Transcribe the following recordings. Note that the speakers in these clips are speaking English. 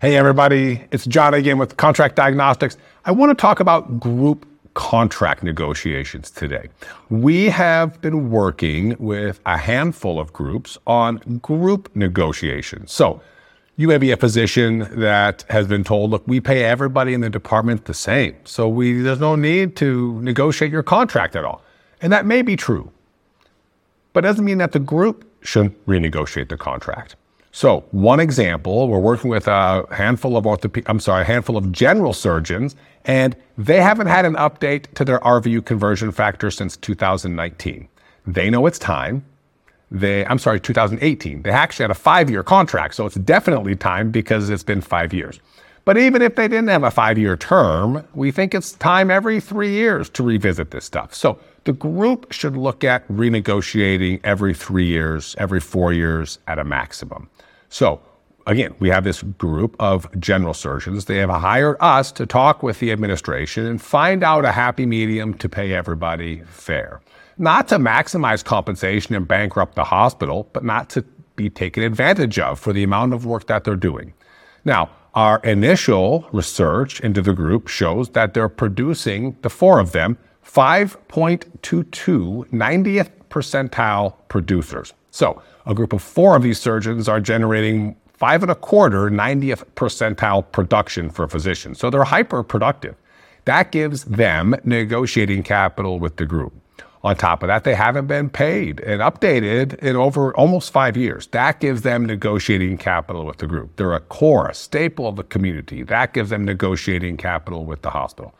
Hey, everybody, it's Jon again with Contract Diagnostics. I want to talk about group contract negotiations today. We have been working with a handful of groups on group negotiations. So, you may be a physician that has been told, look, we pay everybody in the department the same. So we, there's no need to negotiate your contract at all. And that may be true, but it doesn't mean that the group shouldn't renegotiate the contract. So, one example, we're working with a handful of orthopedic, I'm sorry, a handful of general surgeons, and they haven't had an update to their RVU conversion factor since 2019. They know it's time. They, I'm sorry, 2018. They actually had a five year contract, so it's definitely time because it's been five years. But even if they didn't have a five year term, we think it's time every three years to revisit this stuff. So the group should look at renegotiating every three years, every four years at a maximum. So again, we have this group of general surgeons. They have hired us to talk with the administration and find out a happy medium to pay everybody fair. Not to maximize compensation and bankrupt the hospital, but not to be taken advantage of for the amount of work that they're doing. Now, our initial research into the group shows that they're producing, the four of them, 5.22 90th percentile producers. So a group of four of these surgeons are generating five and a quarter 90th percentile production for physicians. So they're hyper productive. That gives them negotiating capital with the group. On top of that, they haven't been paid and updated in over almost five years. That gives them negotiating capital with the group. They're a core, a staple of the community. That gives them negotiating capital with the hospital.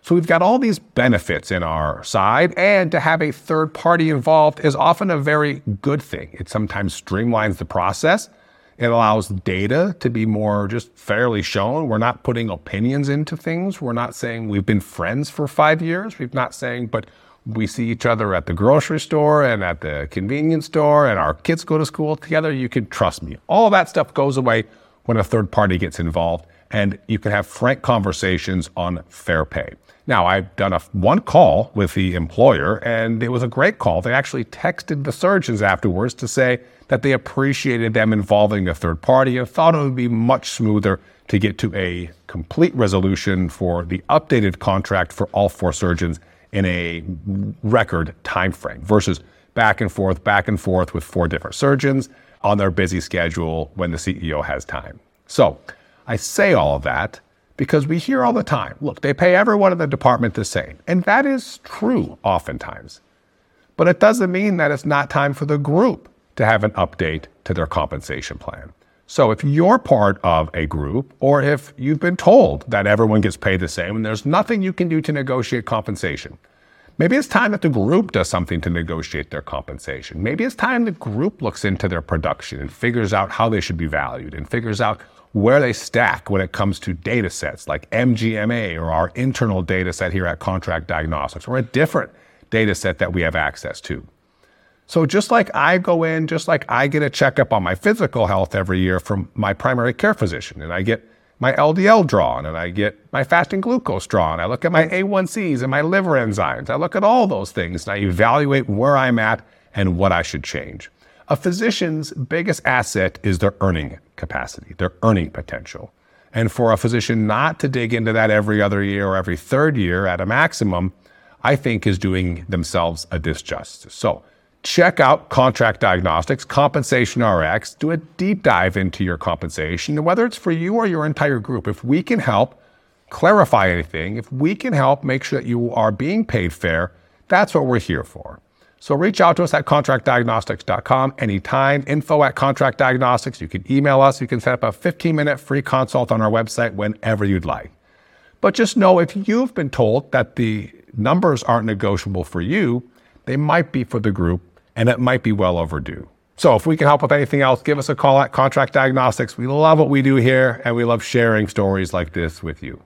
So we've got all these benefits in our side, and to have a third party involved is often a very good thing. It sometimes streamlines the process. It allows data to be more just fairly shown. We're not putting opinions into things. We're not saying we've been friends for five years. We're not saying, but we see each other at the grocery store and at the convenience store, and our kids go to school together. You can trust me. All that stuff goes away when a third party gets involved, and you can have frank conversations on fair pay. Now, I've done a one call with the employer, and it was a great call. They actually texted the surgeons afterwards to say that they appreciated them involving a third party and thought it would be much smoother to get to a complete resolution for the updated contract for all four surgeons in a record time frame versus back and forth, back and forth with four different surgeons on their busy schedule when the CEO has time. So I say all of that because we hear all the time look, they pay everyone in the department the same. And that is true oftentimes. But it doesn't mean that it's not time for the group to have an update to their compensation plan. So if you're part of a group, or if you've been told that everyone gets paid the same and there's nothing you can do to negotiate compensation, maybe it's time that the group does something to negotiate their compensation. Maybe it's time the group looks into their production and figures out how they should be valued and figures out where they stack when it comes to data sets like MGMA or our internal data set here at Contract Diagnostics or a different data set that we have access to. So just like I go in, just like I get a checkup on my physical health every year from my primary care physician, and I get my LDL drawn, and I get my fasting glucose drawn. I look at my A1Cs and my liver enzymes. I look at all those things, and I evaluate where I'm at and what I should change. A physician's biggest asset is their earning capacity, their earning potential. And for a physician not to dig into that every other year or every third year at a maximum, I think is doing themselves a disjustice. So check out Contract Diagnostics, Compensation RX, do a deep dive into your compensation, whether it's for you or your entire group. If we can help clarify anything, if we can help make sure that you are being paid fair, that's what we're here for. So reach out to us at contractdiagnostics.com anytime. Info at Contract Diagnostics. You can email us. You can set up a 15 minute free consult on our website whenever you'd like. But just know if you've been told that the numbers aren't negotiable for you, they might be for the group and it might be well overdue. So if we can help with anything else, give us a call at Contract Diagnostics. We love what we do here and we love sharing stories like this with you.